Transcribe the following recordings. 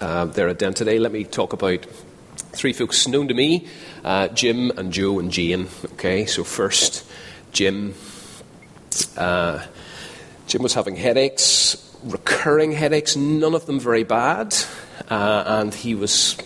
uh, their identity. Let me talk about three folks known to me uh, Jim and Joe and Jane. Okay, so first, Jim. Uh, Jim was having headaches, recurring headaches, none of them very bad, uh, and he was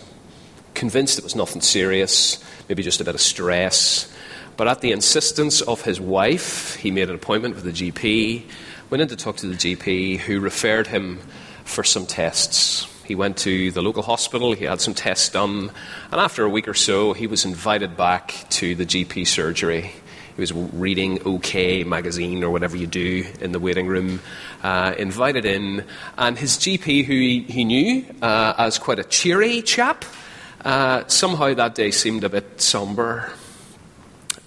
convinced it was nothing serious, maybe just a bit of stress. But at the insistence of his wife, he made an appointment with the GP, went in to talk to the GP, who referred him for some tests. He went to the local hospital, he had some tests done, and after a week or so, he was invited back to the GP surgery. He was reading OK magazine or whatever you do in the waiting room, uh, invited in, and his GP, who he, he knew uh, as quite a cheery chap, uh, somehow that day seemed a bit somber.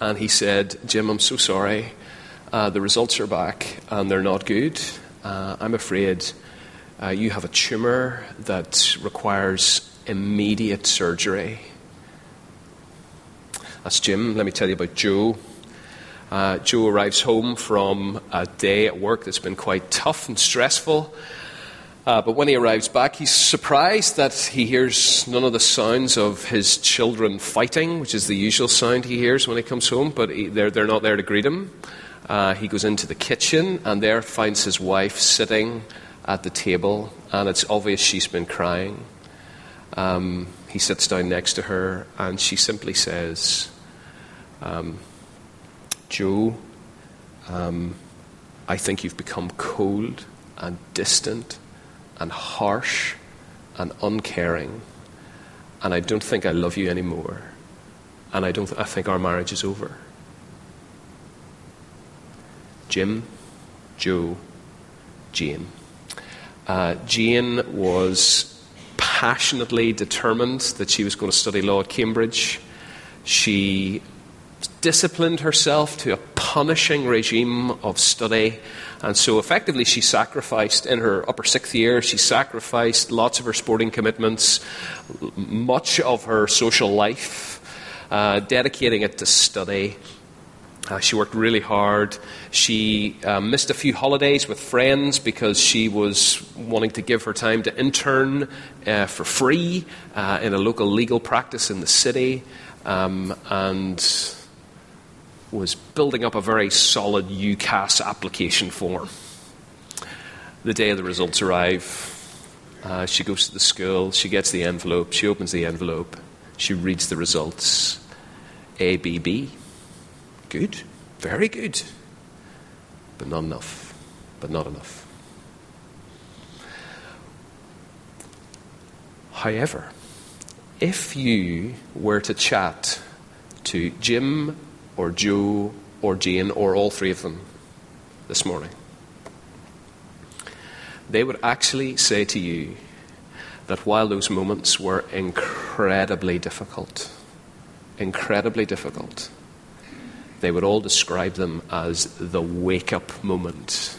And he said, Jim, I'm so sorry. Uh, the results are back and they're not good. Uh, I'm afraid uh, you have a tumour that requires immediate surgery. That's Jim. Let me tell you about Joe. Uh, Joe arrives home from a day at work that's been quite tough and stressful. Uh, but when he arrives back, he's surprised that he hears none of the sounds of his children fighting, which is the usual sound he hears when he comes home, but he, they're, they're not there to greet him. Uh, he goes into the kitchen and there finds his wife sitting at the table, and it's obvious she's been crying. Um, he sits down next to her, and she simply says, um, Joe, um, I think you've become cold and distant and harsh and uncaring, and I don't think I love you anymore, and I, don't, I think our marriage is over. Jim, Joe, Jane. Uh, Jane was passionately determined that she was going to study law at Cambridge. She disciplined herself to a punishing regime of study. And so effectively, she sacrificed, in her upper sixth year, she sacrificed lots of her sporting commitments, much of her social life, uh, dedicating it to study. Uh, she worked really hard. She uh, missed a few holidays with friends because she was wanting to give her time to intern uh, for free uh, in a local legal practice in the city um, and was building up a very solid UCAS application form. The day the results arrive, uh, she goes to the school, she gets the envelope, she opens the envelope, she reads the results ABB. Good, very good, but not enough, but not enough. However, if you were to chat to Jim or Joe or Jane or all three of them this morning, they would actually say to you that while those moments were incredibly difficult, incredibly difficult, they would all describe them as the wake up moment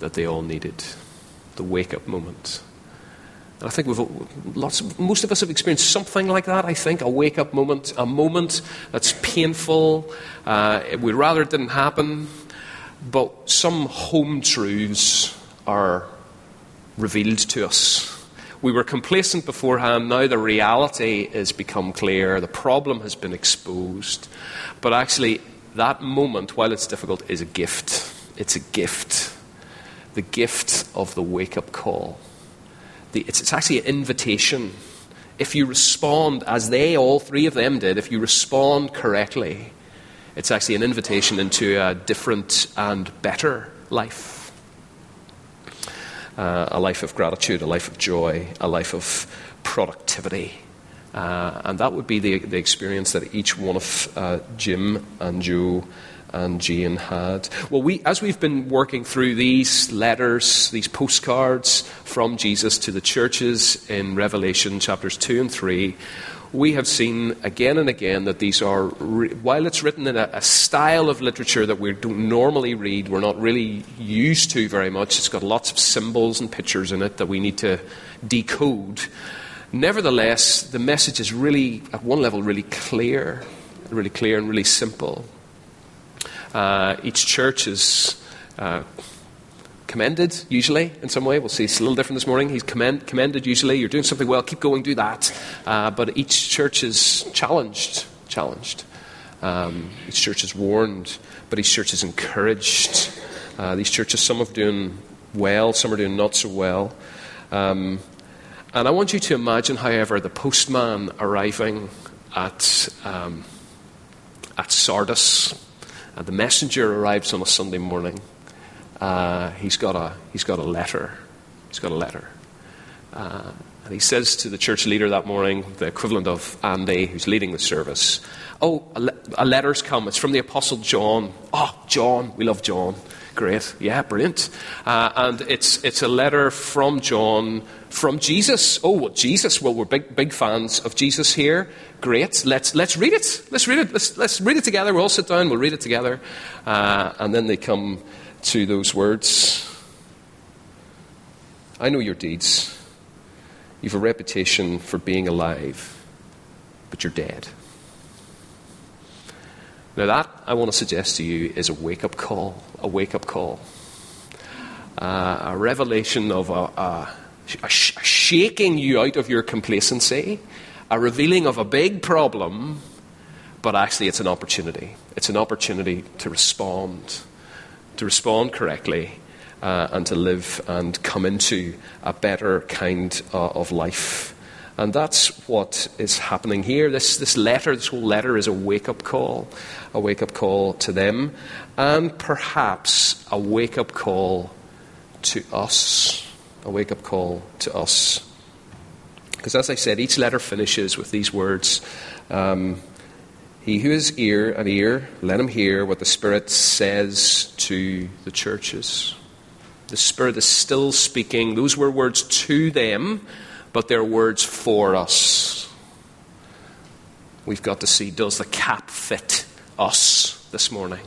that they all needed. The wake up moment. And I think we've lots of, most of us have experienced something like that, I think, a wake up moment, a moment that's painful. Uh, we'd rather it didn't happen, but some home truths are revealed to us. We were complacent beforehand, now the reality has become clear, the problem has been exposed. But actually, that moment, while it's difficult, is a gift. It's a gift. The gift of the wake up call. The, it's, it's actually an invitation. If you respond, as they, all three of them did, if you respond correctly, it's actually an invitation into a different and better life. Uh, a life of gratitude, a life of joy, a life of productivity. Uh, and that would be the, the experience that each one of uh, Jim and Joe and Jane had. Well, we, as we've been working through these letters, these postcards from Jesus to the churches in Revelation chapters 2 and 3, we have seen again and again that these are, while it's written in a, a, style of literature that we don't normally read, we're not really used to very much. It's got lots of symbols and pictures in it that we need to decode. Nevertheless, the message is really, at one level, really clear, really clear and really simple. Uh, each church is uh, commended, usually, in some way. We'll see it's a little different this morning. He's commend, commended, usually. You're doing something well, keep going, do that. Uh, but each church is challenged, challenged. Um, each church is warned, but each church is encouraged. Uh, these churches, some are doing well, some are doing not so well. Um, and I want you to imagine, however, the postman arriving at, um, at Sardis. and the messenger arrives on a Sunday morning. Uh, he's, got a, he's got a letter. He's got a letter. Uh, and he says to the church leader that morning, the equivalent of Andy, who's leading the service, Oh, a, le- a letter's come. It's from the Apostle John. Oh, John. We love John. Great. Yeah, brilliant. Uh, and it's, it's a letter from John from Jesus. Oh, well, Jesus. Well, we're big, big fans of Jesus here. Great. Let's, let's read it. Let's read it. Let's, let's read it together. We'll all sit down. We'll read it together. Uh, and then they come to those words I know your deeds. You've a reputation for being alive, but you're dead. Now, that I want to suggest to you is a wake up call, a wake up call, uh, a revelation of a, a, a, shaking you out of your complacency, a revealing of a big problem, but actually it's an opportunity. It's an opportunity to respond, to respond correctly, uh, and to live and come into a better kind uh, of life. And that's what is happening here. This, this letter, this whole letter is a wake up call, a wake up call to them, and perhaps a wake up call to us. A wake up call to us. Because as I said, each letter finishes with these words um, He who has ear and ear, let him hear what the Spirit says to the churches. The Spirit is still speaking. Those were words to them but they're words for us. We've got to see does the cap fit us this morning?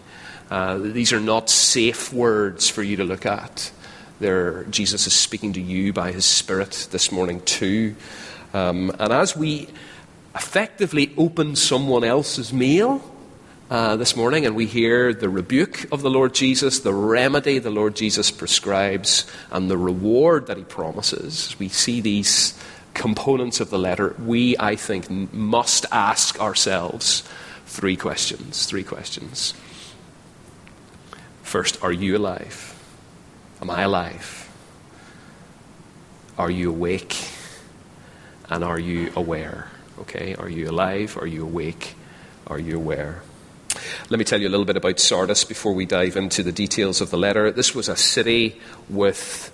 Uh, these are not safe words for you to look at. They're, Jesus is speaking to you by his Spirit this morning, too. Um, and as we effectively open someone else's meal, uh, this morning, and we hear the rebuke of the Lord Jesus, the remedy the Lord Jesus prescribes, and the reward that he promises. We see these components of the letter. We, I think, must ask ourselves three questions. Three questions. First, are you alive? Am I alive? Are you awake? And are you aware? Okay, are you alive? Are you awake? Are you aware? Let me tell you a little bit about Sardis before we dive into the details of the letter. This was a city with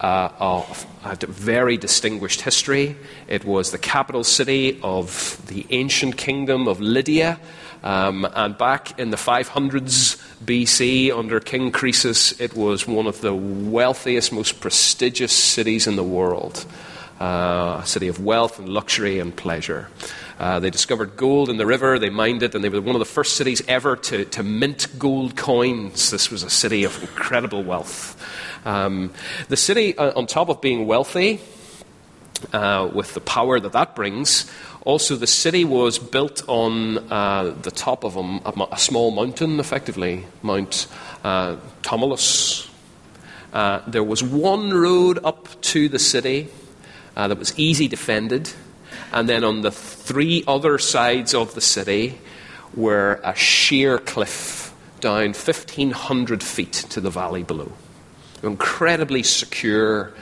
uh, a very distinguished history. It was the capital city of the ancient kingdom of Lydia. Um, and back in the 500s BC, under King Croesus, it was one of the wealthiest, most prestigious cities in the world. Uh, a city of wealth and luxury and pleasure. Uh, they discovered gold in the river, they mined it, and they were one of the first cities ever to, to mint gold coins. This was a city of incredible wealth. Um, the city, uh, on top of being wealthy, uh, with the power that that brings, also the city was built on uh, the top of a, a, small mountain, effectively, Mount uh, Tmolus. Uh, there was one road up to the city uh, that was easy defended. And then on the three other sides of the city were a sheer cliff down 1,500 feet to the valley below. Incredibly secure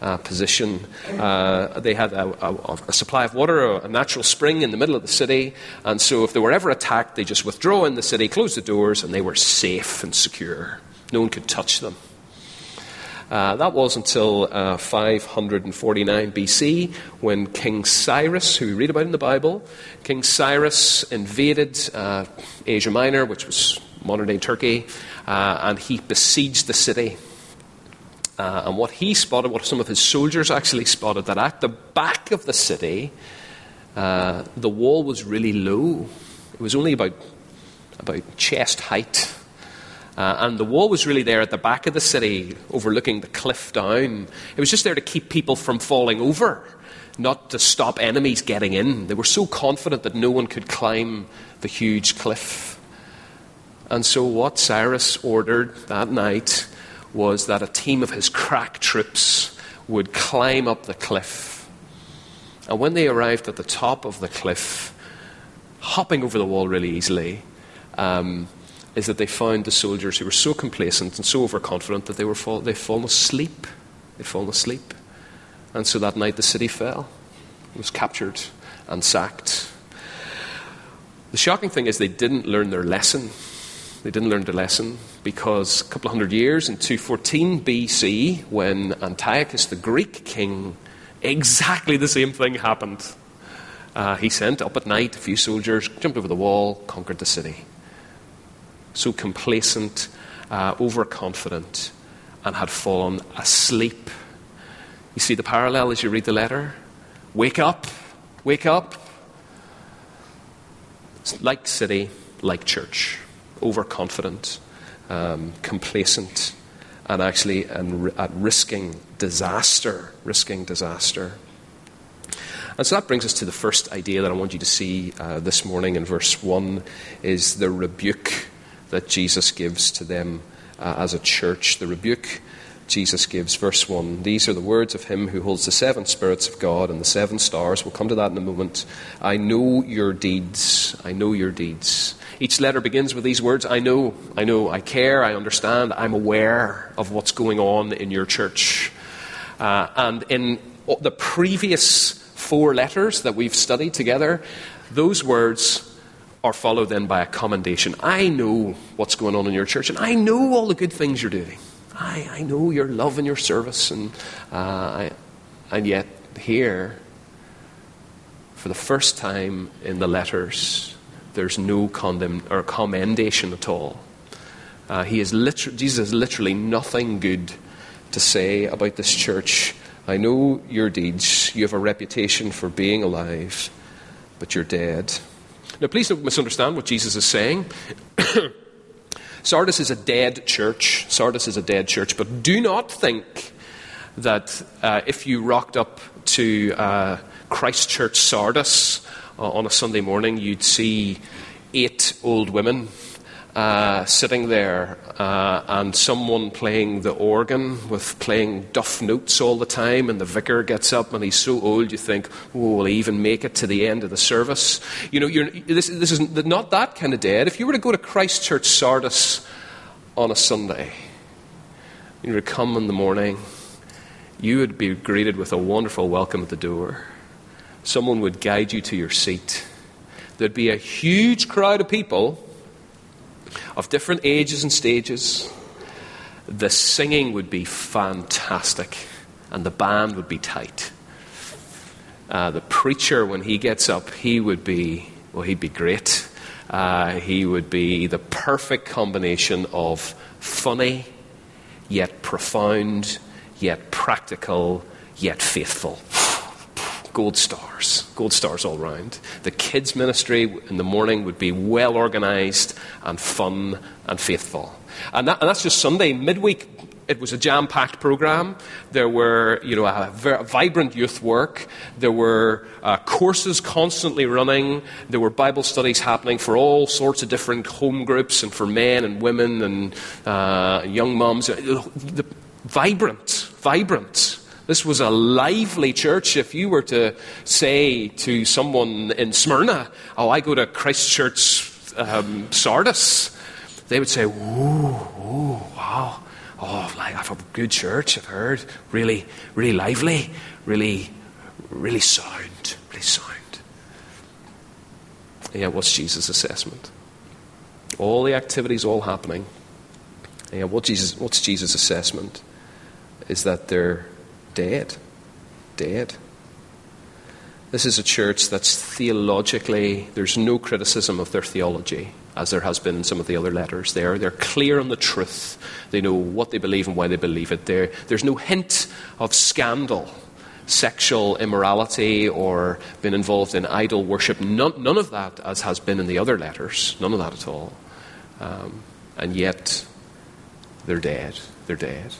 uh, position. Uh, they had a, a, a, supply of water, a natural spring in the middle of the city, and so if they were ever attacked, they just withdraw in the city, close the doors, and they were safe and secure. No one could touch them. Uh, that was until uh, 549 BC when King Cyrus, who we read about in the Bible, King Cyrus invaded uh, Asia Minor, which was modern day Turkey, uh, and he besieged the city. Uh, and what he spotted, what some of his soldiers actually spotted, that at the back of the city, the wall was really low. It was only about, about chest height. Uh, and the wall was really there at the back of the city, overlooking the cliff down. It was just there to keep people from falling over, not to stop enemies getting in. They were so confident that no one could climb the huge cliff. And so, what Cyrus ordered that night was that a team of his crack troops would climb up the cliff. And when they arrived at the top of the cliff, hopping over the wall really easily, um, is that they found the soldiers who were so complacent and so overconfident that they were fall- they'd fallen asleep. They'd fallen asleep. And so that night the city fell. It was captured and sacked. The shocking thing is they didn't learn their lesson. They didn't learn their lesson because a couple of hundred years in 214 BC, when Antiochus the Greek king, exactly the same thing happened. Uh, he sent up at night a few soldiers, jumped over the wall, conquered the city. So complacent, uh, overconfident, and had fallen asleep. You see the parallel as you read the letter? Wake up, wake up. Like city, like church. Overconfident, um, complacent, and actually and, at risking disaster, risking disaster. And so that brings us to the first idea that I want you to see uh, this morning in verse 1 is the rebuke that Jesus gives to them uh, as a church. The rebuke Jesus gives, verse 1. These are the words of him who holds the seven spirits of God and the seven stars. We'll come to that in a moment. I know your deeds. I know your deeds. Each letter begins with these words I know, I know, I care, I understand, I'm aware of what's going on in your church. Uh, and in the previous four letters that we've studied together, those words are followed then by a commendation. I know what's going on in your church, and I know all the good things you're doing. I, I know your love and your service, and, uh, and yet here, for the first time in the letters, there's no condemn or commendation at all. Uh, he is liter- Jesus has literally nothing good to say about this church. I know your deeds. You have a reputation for being alive, but you're dead. Now, please don't misunderstand what Jesus is saying. Sardis is a dead church. Sardis is a dead church. But do not think that uh, if you rocked up to uh, Christchurch Sardis uh, on a Sunday morning, you'd see eight old women uh, sitting there uh, and someone playing the organ with playing duff notes all the time, and the vicar gets up and he's so old you think, oh, will he even make it to the end of the service? You know, this, this is not that kind of dead. If you were to go to Christchurch Sardis on a Sunday, you to come in the morning, you would be greeted with a wonderful welcome at the door. Someone would guide you to your seat. There'd be a huge crowd of people of different ages and stages. The singing would be fantastic, and the band would be tight. Uh, the preacher, when he gets up, he would be, well, he'd be great. Uh, he would be the perfect combination of funny, yet profound, yet practical, yet faithful gold stars, gold stars all round. The kids' ministry in the morning would be well organised and fun and faithful. And, that, and, that's just Sunday. Midweek, it was a jam packed programme. There were, you know, a, vibrant youth work. There were uh, courses constantly running. There were Bible studies happening for all sorts of different home groups and for men and women and uh, young mums. The, vibrant, vibrant. This was a lively church. If you were to say to someone in Smyrna, Oh, I go to Christchurch um, Sardis, they would say, Ooh, ooh, wow. Oh, like, I've a good church, I've heard. Really, really lively, really, really sound, really sound. yeah, what's Jesus' assessment? All the activities all happening. yeah, what Jesus, what's Jesus' assessment? Is that they're dead. Dead. This is a church that's theologically, there's no criticism of their theology, as there has been in some of the other letters there. They're clear on the truth. They know what they believe and why they believe it. There, there's no hint of scandal, sexual immorality, or being involved in idol worship. None, none of that, as has been in the other letters. None of that at all. Um, and yet, they're dead. They're dead.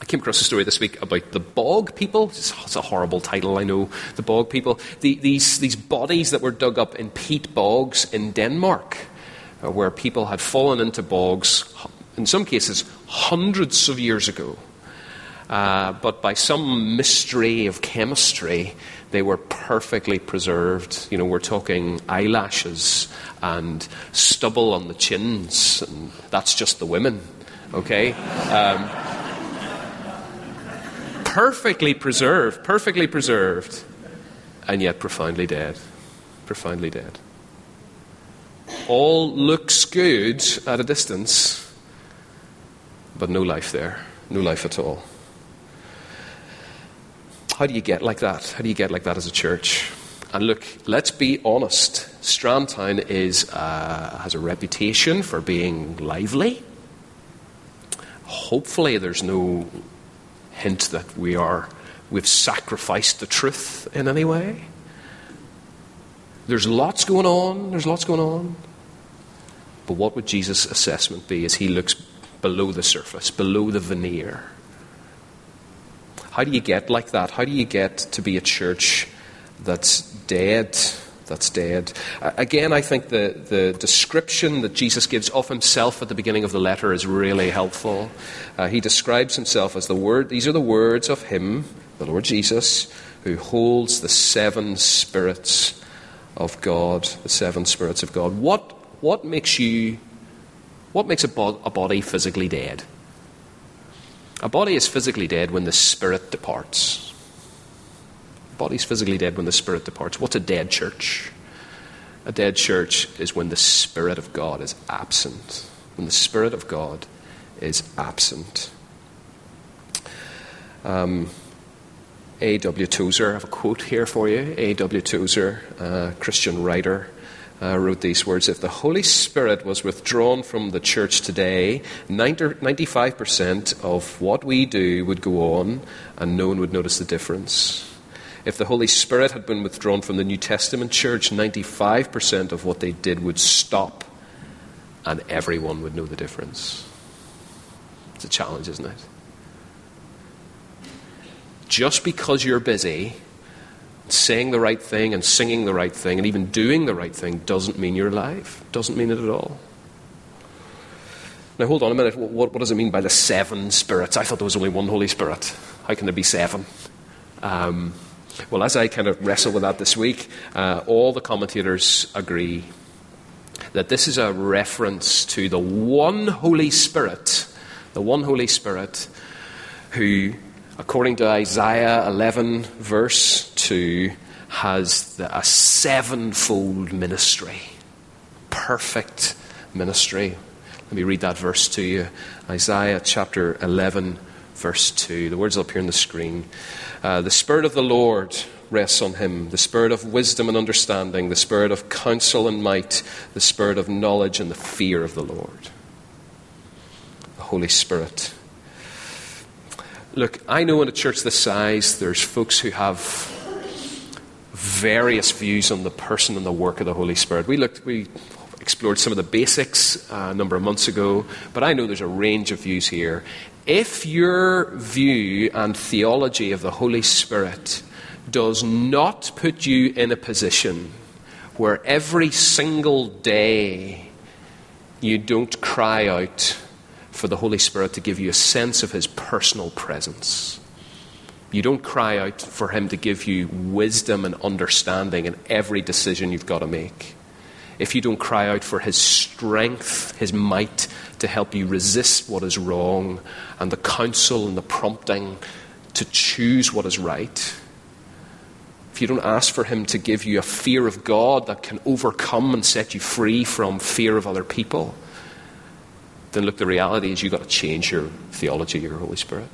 I came across a story this week about the bog people. It's a horrible title, I know. The bog people. The, these, these bodies that were dug up in peat bogs in Denmark, uh, where people had fallen into bogs, in some cases, hundreds of years ago. Uh, but by some mystery of chemistry, they were perfectly preserved. You know, we're talking eyelashes and stubble on the chins, and that's just the women, okay? Um, perfectly preserved, perfectly preserved, and yet profoundly dead. Profoundly dead. All looks good at a distance, but no life there, no life at all. How do you get like that? How do you get like that as a church? And look, let's be honest. Strandtown is, uh, has a reputation for being lively. Hopefully, there's no hint that we are we've sacrificed the truth in any way. There's lots going on. There's lots going on. But what would Jesus' assessment be as he looks below the surface, below the veneer? How do you get like that? How do you get to be a church that's dead? That's dead. again, I think the, the description that Jesus gives of himself at the beginning of the letter is really helpful. Uh, he describes himself as the Word, these are the words of Him, the Lord Jesus, who holds the seven spirits of God, the seven spirits of God. What, what makes you, what makes a, bo- a body physically dead? A body is physically dead when the spirit departs. Body's physically dead when the spirit departs. What's a dead church? A dead church is when the spirit of God is absent. When the spirit of God is absent. Um, A.W. Tozer, I have a quote here for you. A.W. Tozer, a Christian writer, uh, wrote these words If the Holy Spirit was withdrawn from the church today, 90, 95% of what we do would go on and no one would notice the difference. If the Holy Spirit had been withdrawn from the New Testament church, 95% of what they did would stop and everyone would know the difference. It's a challenge, isn't it? Just because you're busy saying the right thing and singing the right thing and even doing the right thing doesn't mean you're alive. Doesn't mean it at all. Now, hold on a minute. What, what does it mean by the seven spirits? I thought there was only one Holy Spirit. How can there be seven? Um, well, as I kind of wrestle with that this week, uh, all the commentators agree that this is a reference to the one Holy Spirit, the one Holy Spirit who according to Isaiah 11, verse 2, has the, a sevenfold ministry. Perfect ministry. Let me read that verse to you. Isaiah chapter 11, verse 2. The words will appear on the screen. Uh, the Spirit of the Lord rests on him the Spirit of wisdom and understanding, the Spirit of counsel and might, the Spirit of knowledge and the fear of the Lord. The Holy Spirit Look, I know in a church this size, there's folks who have various views on the person and the work of the Holy Spirit. We looked, we explored some of the basics uh, a number of months ago, but I know there's a range of views here. If your view and theology of the Holy Spirit does not put you in a position where every single day you don't cry out for the Holy Spirit to give you a sense of His personal presence. You don't cry out for Him to give you wisdom and understanding in every decision you've got to make. If you don't cry out for His strength, His might to help you resist what is wrong, and the counsel and the prompting to choose what is right, if you don't ask for Him to give you a fear of God that can overcome and set you free from fear of other people, then look, the reality is you've got to change your theology your Holy Spirit.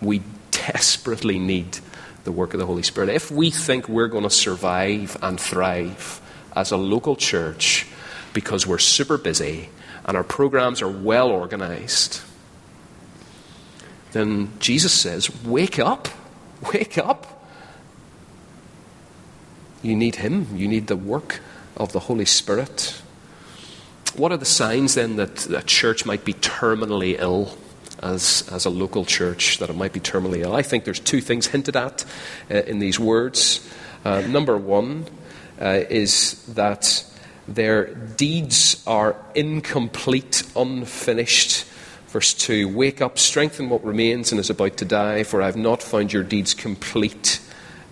We desperately need the work of the Holy Spirit. If we think we're going to survive and thrive as a local church because we're super busy and our programs are well organized, then Jesus says, Wake up! Wake up! You need Him, you need the work of the Holy Spirit. What are the signs then that a church might be terminally ill? As, as a local church, that it might be terminally ill. I think there's two things hinted at uh, in these words. Uh, number one uh, is that their deeds are incomplete, unfinished, Verse 2 Wake up, strengthen what remains and is about to die, for I have not found your deeds complete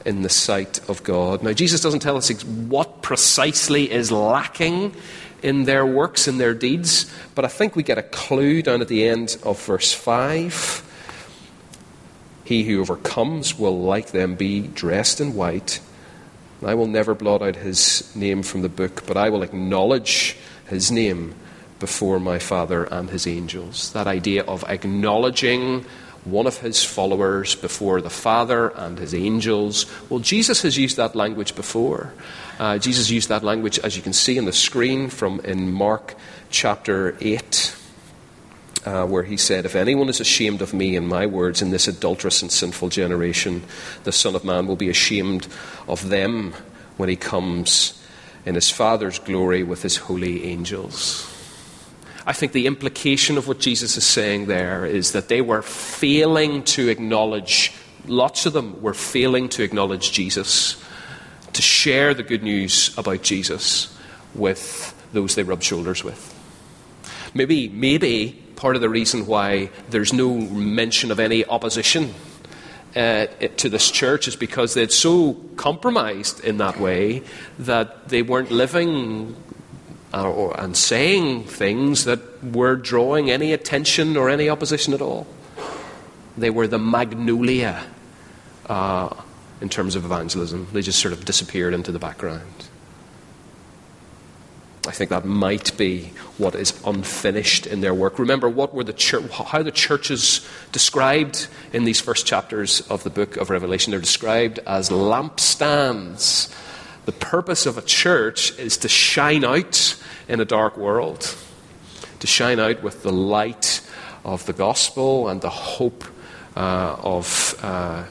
in the sight of God. Now, Jesus doesn't tell us what precisely is lacking in their works, in their deeds, but I think we get a clue down at the end of verse 5. He who overcomes will, like them, be dressed in white. I will never blot out his name from the book, but I will acknowledge his name before my Father and his angels. That idea of acknowledging one of his followers before the Father and his angels. Well, Jesus has used that language before. Uh, Jesus used that language, as you can see on the screen, from in Mark chapter 8. Uh, where he said, If anyone is ashamed of me and my words in this adulterous and sinful generation, the Son of Man will be ashamed of them when he comes in his Father's glory with his holy angels. I think the implication of what Jesus is saying there is that they were failing to acknowledge, lots of them were failing to acknowledge Jesus, to share the good news about Jesus with those they rub shoulders with. Maybe, maybe part of the reason why there's no mention of any opposition uh, to this church is because they'd so compromised in that way that they weren't living uh, or, and saying things that were drawing any attention or any opposition at all. They were the magnolia uh, in terms of evangelism. They just sort of disappeared into the background. I think that might be what is unfinished in their work. Remember what were the church, how the churches described in these first chapters of the book of Revelation. They're described as lampstands the purpose of a church is to shine out in a dark world, to shine out with the light of the gospel and the hope uh, of uh,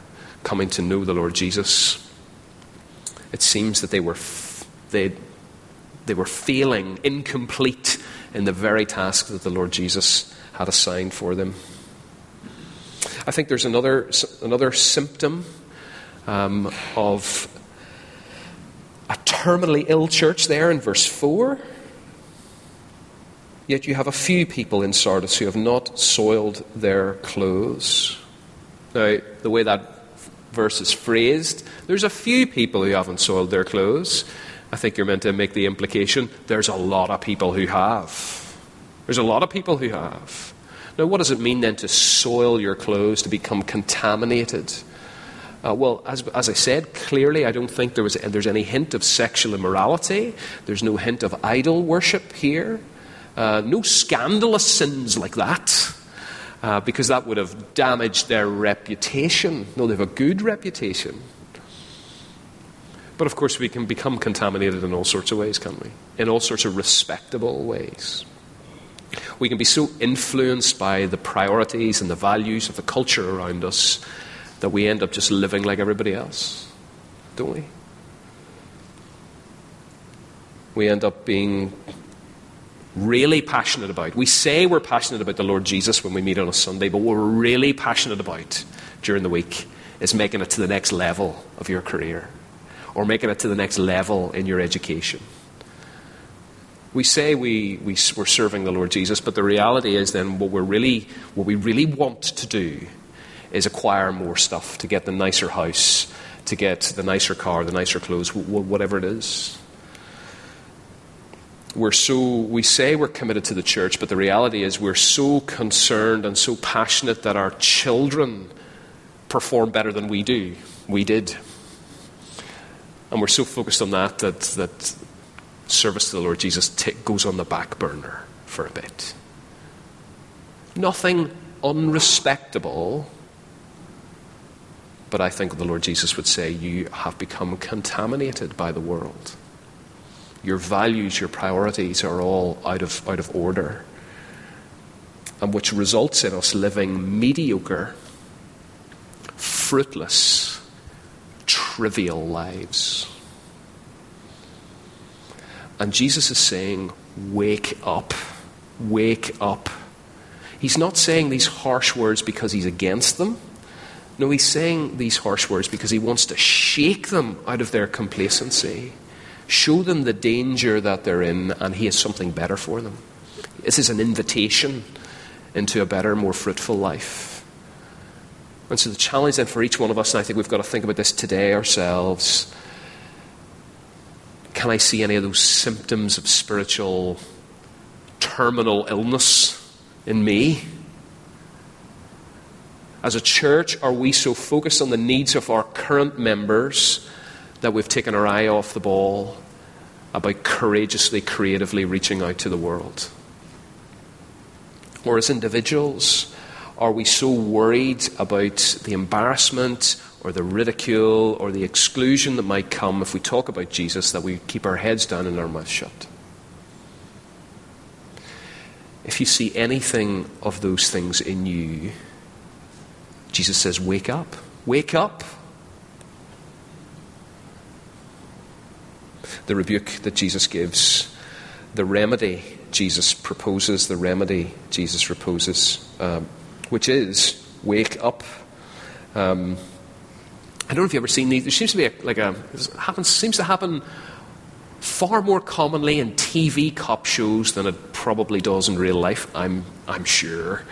coming to know the Lord Jesus. It seems that they were, f- they, they were failing, incomplete in the very task that the Lord Jesus had assigned for them. I think there's another, another symptom um, of a terminally ill church there in verse 4. Yet you have a few people in Sardis who have not soiled their clothes. Now, the way that verse is phrased, there's a few people who haven't soiled their clothes. I think you're meant to make the implication there's a lot of people who have. There's a lot of people who have. Now, what does it mean then to soil your clothes, to become contaminated? Uh, well, as, as I said, clearly I don't think there was, there's any hint of sexual immorality. There's no hint of idol worship here. Uh, no scandalous sins like that, uh, because that would have damaged their reputation. No, they have a good reputation. But of course, we can become contaminated in all sorts of ways, can't we? In all sorts of respectable ways. We can be so influenced by the priorities and the values of the culture around us that we end up just living like everybody else, don't we? We end up being really passionate about. We say we're passionate about the Lord Jesus when we meet on a Sunday, but what we're really passionate about during the week is making it to the next level of your career or making it to the next level in your education. We say we, we, we're serving the Lord Jesus, but the reality is then what, we're really, what we really want to do is acquire more stuff to get the nicer house, to get the nicer car, the nicer clothes, whatever it is. We're so, we say we're committed to the church, but the reality is we're so concerned and so passionate that our children perform better than we do. We did. And we're so focused on that that, that service to the Lord Jesus t- goes on the back burner for a bit. Nothing unrespectable but I think the Lord Jesus would say, You have become contaminated by the world. Your values, your priorities are all out of, out of order. And which results in us living mediocre, fruitless, trivial lives. And Jesus is saying, Wake up. Wake up. He's not saying these harsh words because he's against them. No, he's saying these harsh words because he wants to shake them out of their complacency, show them the danger that they're in, and he has something better for them. This is an invitation into a better, more fruitful life. And so the challenge then for each one of us, and I think we've got to think about this today ourselves can I see any of those symptoms of spiritual terminal illness in me? As a church, are we so focused on the needs of our current members that we've taken our eye off the ball about courageously, creatively reaching out to the world? Or as individuals, are we so worried about the embarrassment or the ridicule or the exclusion that might come if we talk about Jesus that we keep our heads down and our mouths shut? If you see anything of those things in you, Jesus says, Wake up. Wake up. The rebuke that Jesus gives, the remedy Jesus proposes, the remedy Jesus proposes. Um, which is wake up. Um, I don't know if you've ever seen these. There seems to be a, like a happens seems to happen far more commonly in TV cop shows than it probably does in real life. I'm I'm sure.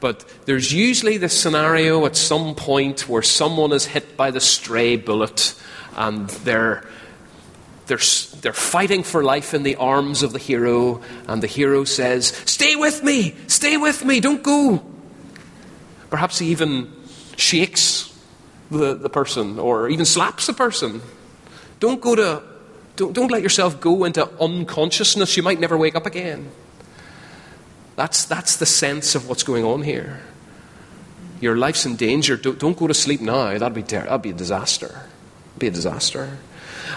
But there's usually this scenario at some point where someone is hit by the stray bullet and they're they're, they're fighting for life in the arms of the hero, and the hero says, Stay with me! Stay with me! Don't go! Perhaps he even shakes the, the person or even slaps the person. Don't go to, don't, don't let yourself go into unconsciousness. You might never wake up again. That's, that's the sense of what's going on here. Your life's in danger. Don't, don't go to sleep now. That'd be, ter- that'd be a disaster. It'd be a disaster.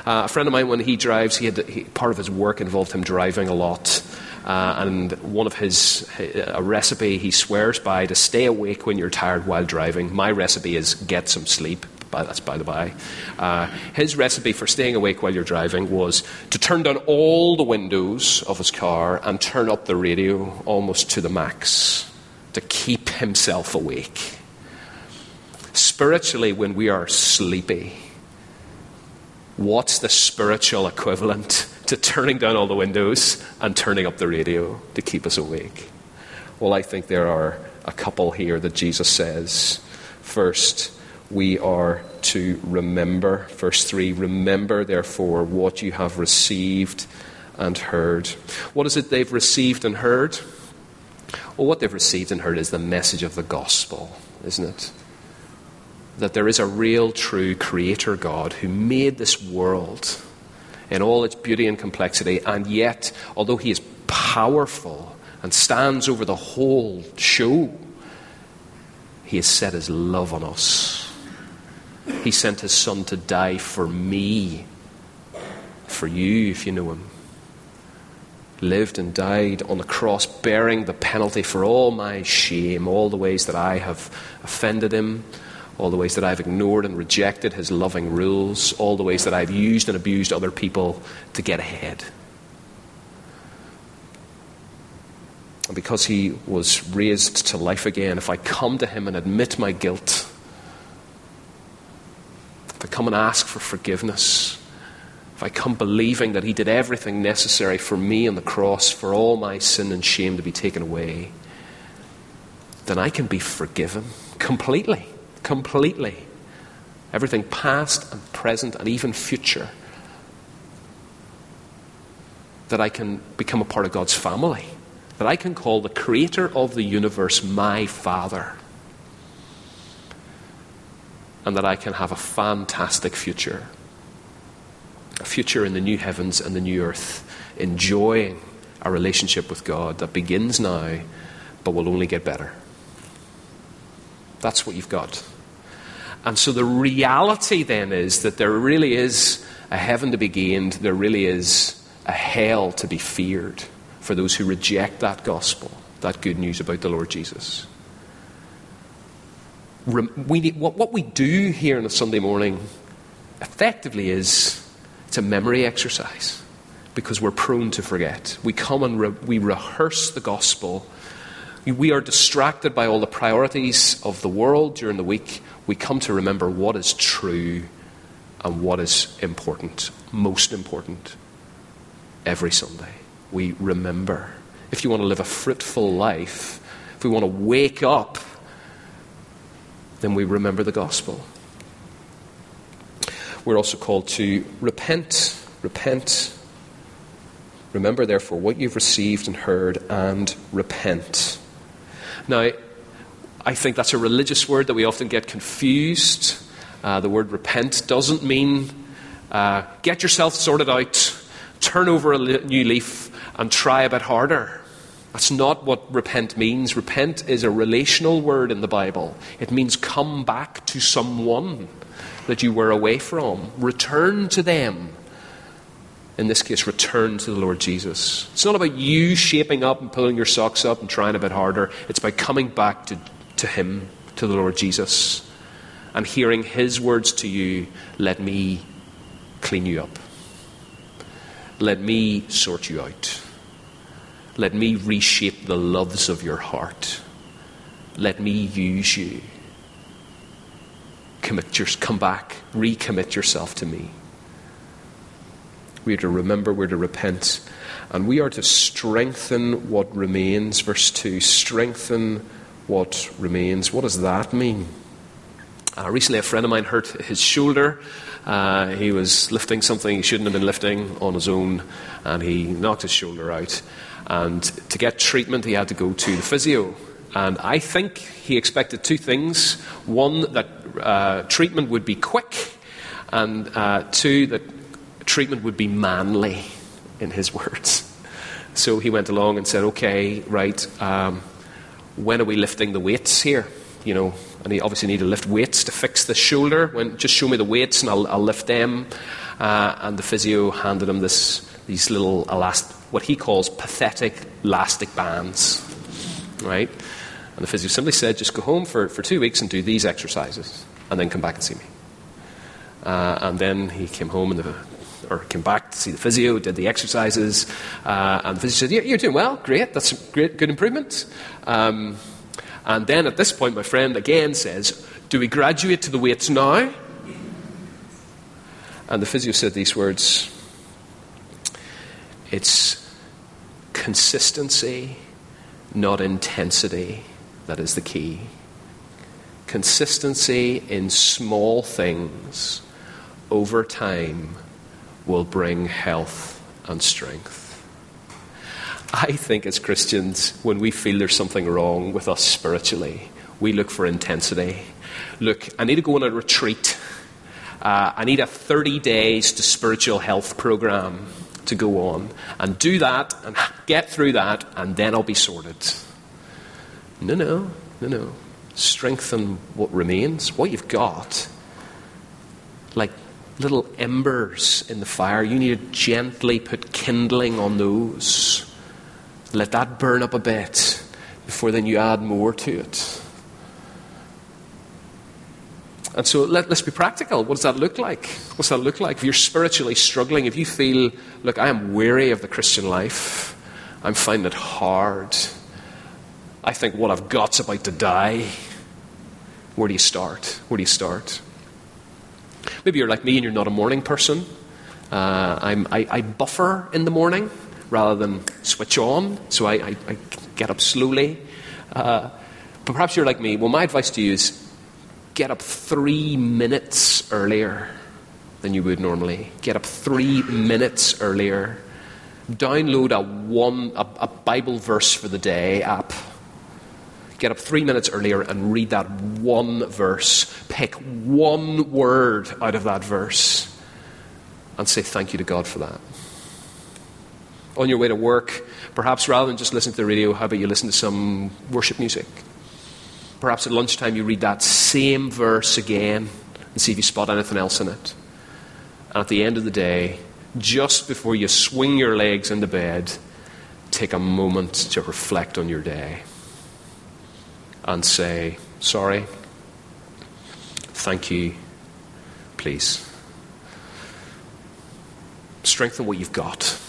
Uh, a friend of mine, when he drives, he had he, part of his work involved him driving a lot. Uh, and one of his a recipe he swears by to stay awake when you're tired while driving. My recipe is get some sleep. That's by the by. Uh, his recipe for staying awake while you're driving was to turn down all the windows of his car and turn up the radio almost to the max to keep himself awake. Spiritually, when we are sleepy, what's the spiritual equivalent to turning down all the windows and turning up the radio to keep us awake? Well, I think there are a couple here that Jesus says. First, we are to remember. Verse 3 Remember, therefore, what you have received and heard. What is it they've received and heard? Well, what they've received and heard is the message of the gospel, isn't it? That there is a real, true Creator God who made this world in all its beauty and complexity, and yet, although He is powerful and stands over the whole show, He has set His love on us. He sent His Son to die for me, for you, if you know Him. Lived and died on the cross, bearing the penalty for all my shame, all the ways that I have offended Him all the ways that I've ignored and rejected his loving rules, all the ways that I've used and abused other people to get ahead. And because he was raised to life again, if I come to him and admit my guilt, if I come and ask for forgiveness, if I come believing that he did everything necessary for me on the cross, for all my sin and shame to be taken away, then I can be forgiven completely completely. Everything past and present and even future. That I can become a part of God's family. That I can call the creator of the universe my Father. And that I can have a fantastic future. A future in the new heavens and the new earth, enjoying a relationship with God that begins now but will only get better. That's what you've got. And so the reality then is that there really is a heaven to be gained, there really is a hell to be feared for those who reject that gospel, that good news about the Lord Jesus. We need, what, what we do here on a Sunday morning effectively is it's a memory exercise because we're prone to forget. We come and re- we rehearse the gospel. We are distracted by all the priorities of the world during the week we come to remember what is true and what is important, most important, every Sunday. We remember. If you want to live a fruitful life, if we want to wake up, then we remember the gospel. We're also called to repent. Repent. Remember, therefore, what you've received and heard, and repent. Now, I think that's a religious word that we often get confused. Uh, the word repent doesn't mean uh, get yourself sorted out, turn over a new leaf, and try a bit harder. That's not what repent means. Repent is a relational word in the Bible. It means come back to someone that you were away from, return to them. In this case, return to the Lord Jesus. It's not about you shaping up and pulling your socks up and trying a bit harder. It's by coming back to, to Him, to the Lord Jesus, and hearing His words to you let me clean you up. Let me sort you out. Let me reshape the loves of your heart. Let me use you. Commit your, come back, recommit yourself to me. We are to remember, we're to repent, and we are to strengthen what remains. Verse 2 strengthen what remains. What does that mean? Uh, recently, a friend of mine hurt his shoulder. Uh, he was lifting something he shouldn't have been lifting on his own, and he knocked his shoulder out. And to get treatment, he had to go to the physio. And I think he expected two things one, that uh, treatment would be quick, and uh, two, that treatment would be manly, in his words. So he went along and said, Okay, right, um, when are we lifting the weights here? You know, and he obviously needed to lift weights to fix the shoulder. When, just show me the weights and I'll, I'll lift them. Uh, and the physio handed him this, these little elast- what he calls pathetic elastic bands. Right? And the physio simply said, just go home for, for two weeks and do these exercises, and then come back and see me. Uh, and then he came home and the, or came back to see the physio, did the exercises, uh, and the physio said, yeah, "You're doing well, great, that's great, good improvement." Um, and then at this point, my friend again says, "Do we graduate to the weights now?" And the physio said these words: "It's consistency, not intensity, that is the key. Consistency in small things over time will bring health and strength. I think as Christians, when we feel there's something wrong with us spiritually, we look for intensity. Look, I need to go on a retreat. Uh, I need a 30 days to spiritual health program to go on and do that and get through that, and then I'll be sorted. No, no, no, no. Strengthen what remains, what you've got. Like little embers in the fire, you need to gently put kindling on those. Let that burn up a bit before then you add more to it. And so let, us be practical. What does that look like? What's that look like? If you're spiritually struggling, if you feel, look, I am weary of the Christian life, I'm finding it hard, I think what I've got's about to die, where do you start? Where do you start? Maybe you're like me and you're not a morning person. Uh, I, I buffer in the morning rather than switch on, so I, I, I get up slowly. Uh, but perhaps you're like me. Well, my advice to you is get up three minutes earlier than you would normally. Get up three minutes earlier. Download a one a, a Bible verse for the day app. Get up three minutes earlier and read that one verse. Pick one word out of that verse and say thank you to God for that. On your way to work, perhaps rather than just listening to the radio, how about you listen to some worship music? Perhaps at lunchtime you read that same verse again and see if you spot anything else in it. And at the end of the day, just before you swing your legs into bed, take a moment to reflect on your day and say, Sorry, thank you, please. Strengthen what you've got.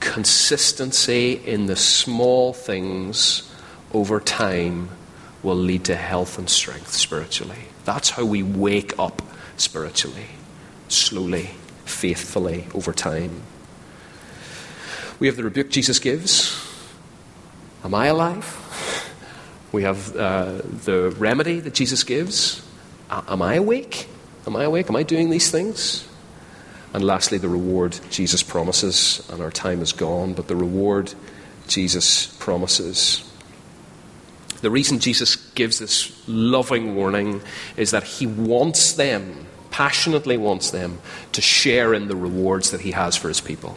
Consistency in the small things over time will lead to health and strength spiritually. That's how we wake up spiritually, slowly, faithfully, over time. We have the rebuke Jesus gives Am I alive? We have uh, the remedy that Jesus gives. am I awake? Am I awake? Am I doing these things? And lastly, the reward Jesus promises. And our time is gone, but the reward Jesus promises. The reason Jesus gives this loving warning is that he wants them, passionately wants them, to share in the rewards that he has for his people.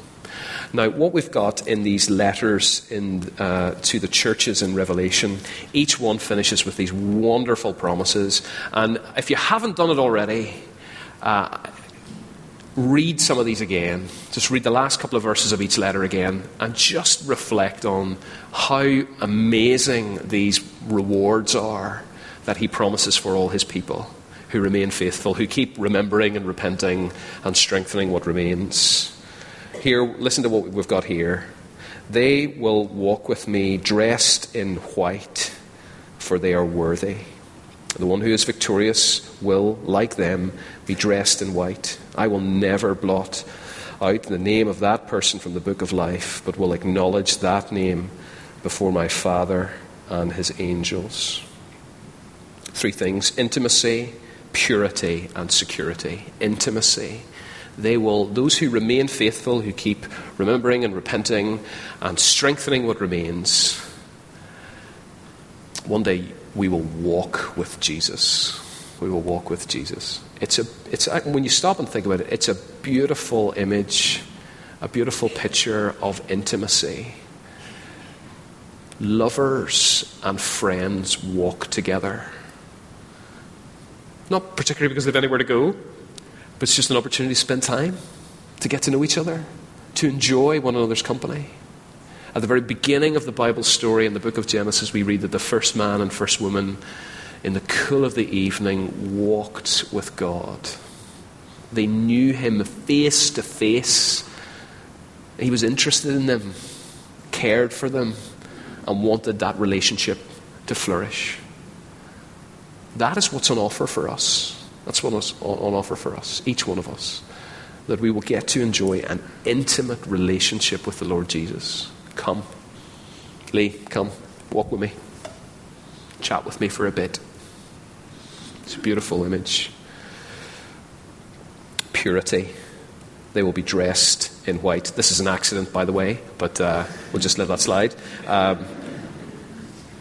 Now, what we've got in these letters in, uh, to the churches in Revelation, each one finishes with these wonderful promises. And if you haven't done it already, uh, read some of these again. Just read the last couple of verses of each letter again and just reflect on how amazing these rewards are that he promises for all his people who remain faithful, who keep remembering and repenting and strengthening what remains. Here, listen to what we've got here. They will walk with me dressed in white, for they are worthy. The one who is victorious will, like them, be dressed in white. I will never blot out the name of that person from the book of life, but will acknowledge that name before my Father and his angels. Three things intimacy, purity, and security. Intimacy. They will, those who remain faithful, who keep remembering and repenting and strengthening what remains, one day we will walk with Jesus. We will walk with Jesus. It's a, it's a, when you stop and think about it, it's a beautiful image, a beautiful picture of intimacy. Lovers and friends walk together. Not particularly because they have anywhere to go, but it's just an opportunity to spend time, to get to know each other, to enjoy one another's company. At the very beginning of the Bible story in the book of Genesis, we read that the first man and first woman, in the cool of the evening, walked with God. They knew him face to face. He was interested in them, cared for them, and wanted that relationship to flourish. That is what's on offer for us. That's what's on offer for us, each one of us. That we will get to enjoy an intimate relationship with the Lord Jesus. Come. Lee, come. Walk with me. Chat with me for a bit. It's a beautiful image. Purity. They will be dressed in white. This is an accident, by the way, but uh, we'll just let that slide. Um,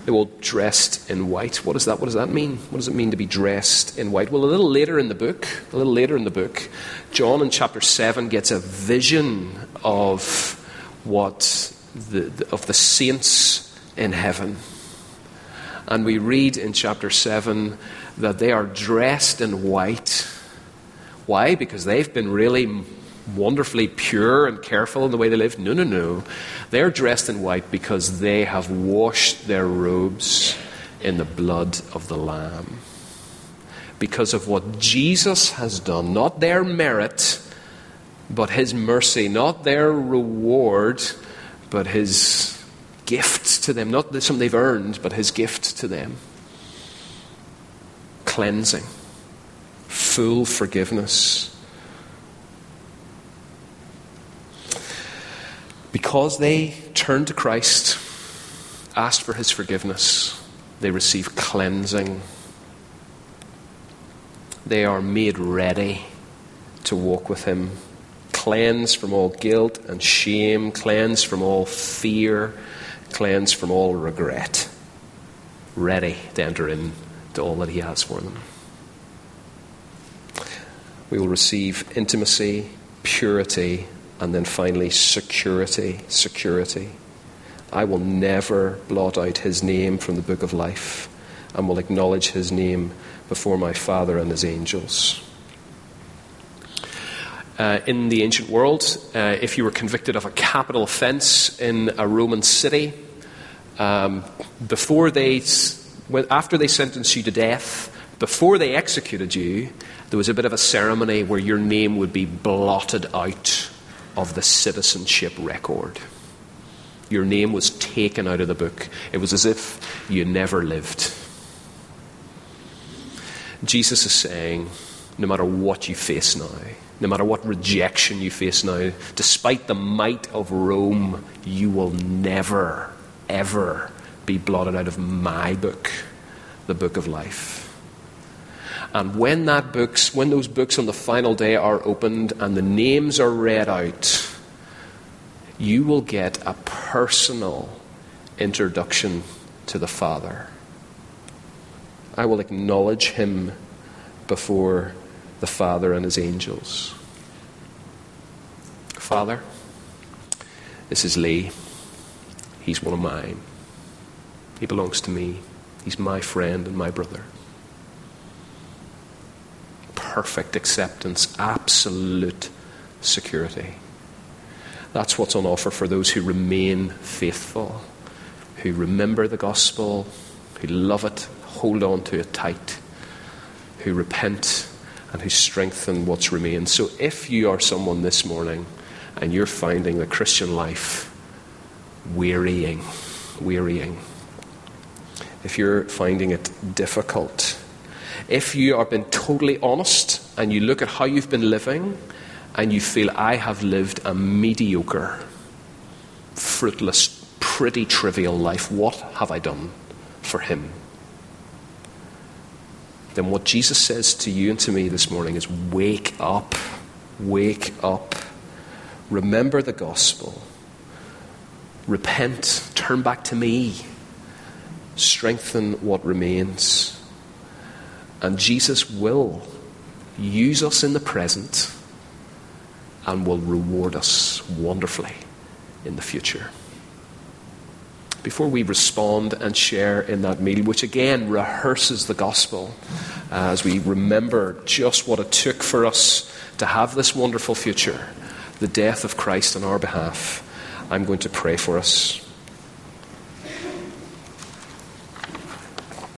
they will dressed in white. What does that? What does that mean? What does it mean to be dressed in white? Well, a little later in the book, a little later in the book, John in chapter seven gets a vision of what the, of the saints in heaven. And we read in chapter 7 that they are dressed in white. Why? Because they've been really wonderfully pure and careful in the way they live? No, no, no. They're dressed in white because they have washed their robes in the blood of the Lamb. Because of what Jesus has done, not their merit, but His mercy, not their reward but his gift to them, not something they've earned, but his gift to them. Cleansing, full forgiveness. Because they turned to Christ, asked for his forgiveness, they receive cleansing. They are made ready to walk with him cleansed from all guilt and shame, cleansed from all fear, cleansed from all regret, ready to enter into all that He has for them. We will receive intimacy, purity, and then finally security. Security. I will never blot out His name from the book of life and will acknowledge His name before my Father and His angels. Uh, in the ancient world, uh, if you were convicted of a capital offense in a Roman city, um, before they, after they sentenced you to death, before they executed you, there was a bit of a ceremony where your name would be blotted out of the citizenship record. Your name was taken out of the book. It was as if you never lived. Jesus is saying, no matter what you face now, no matter what rejection you face now, despite the might of Rome, you will never, ever be blotted out of my book, the book of life. And when that books, when those books on the final day are opened and the names are read out, you will get a personal introduction to the Father. I will acknowledge him before the Father and his angels. Father, this is Lee. He's one of mine. He belongs to me. He's my friend and my brother. Perfect acceptance, absolute security. That's what's on offer for those who remain faithful, who remember the gospel, who love it, hold on to it tight, who repent, and who strengthen what's remained. So if you are someone this morning and you're finding the Christian life wearying, wearying, if you're finding it difficult, if you are being totally honest and you look at how you've been living and you feel, I have lived a mediocre, fruitless, pretty trivial life, what have I done for Him? Then what Jesus says to you and to me this morning is wake up, wake up, remember the gospel, repent, turn back to me, strengthen what remains. And Jesus will use us in the present and will reward us wonderfully in the future. Before we respond and share in that meal, which again rehearses the gospel, uh, as we remember just what it took for us to have this wonderful future, the death of Christ on our behalf, I'm going to pray for us.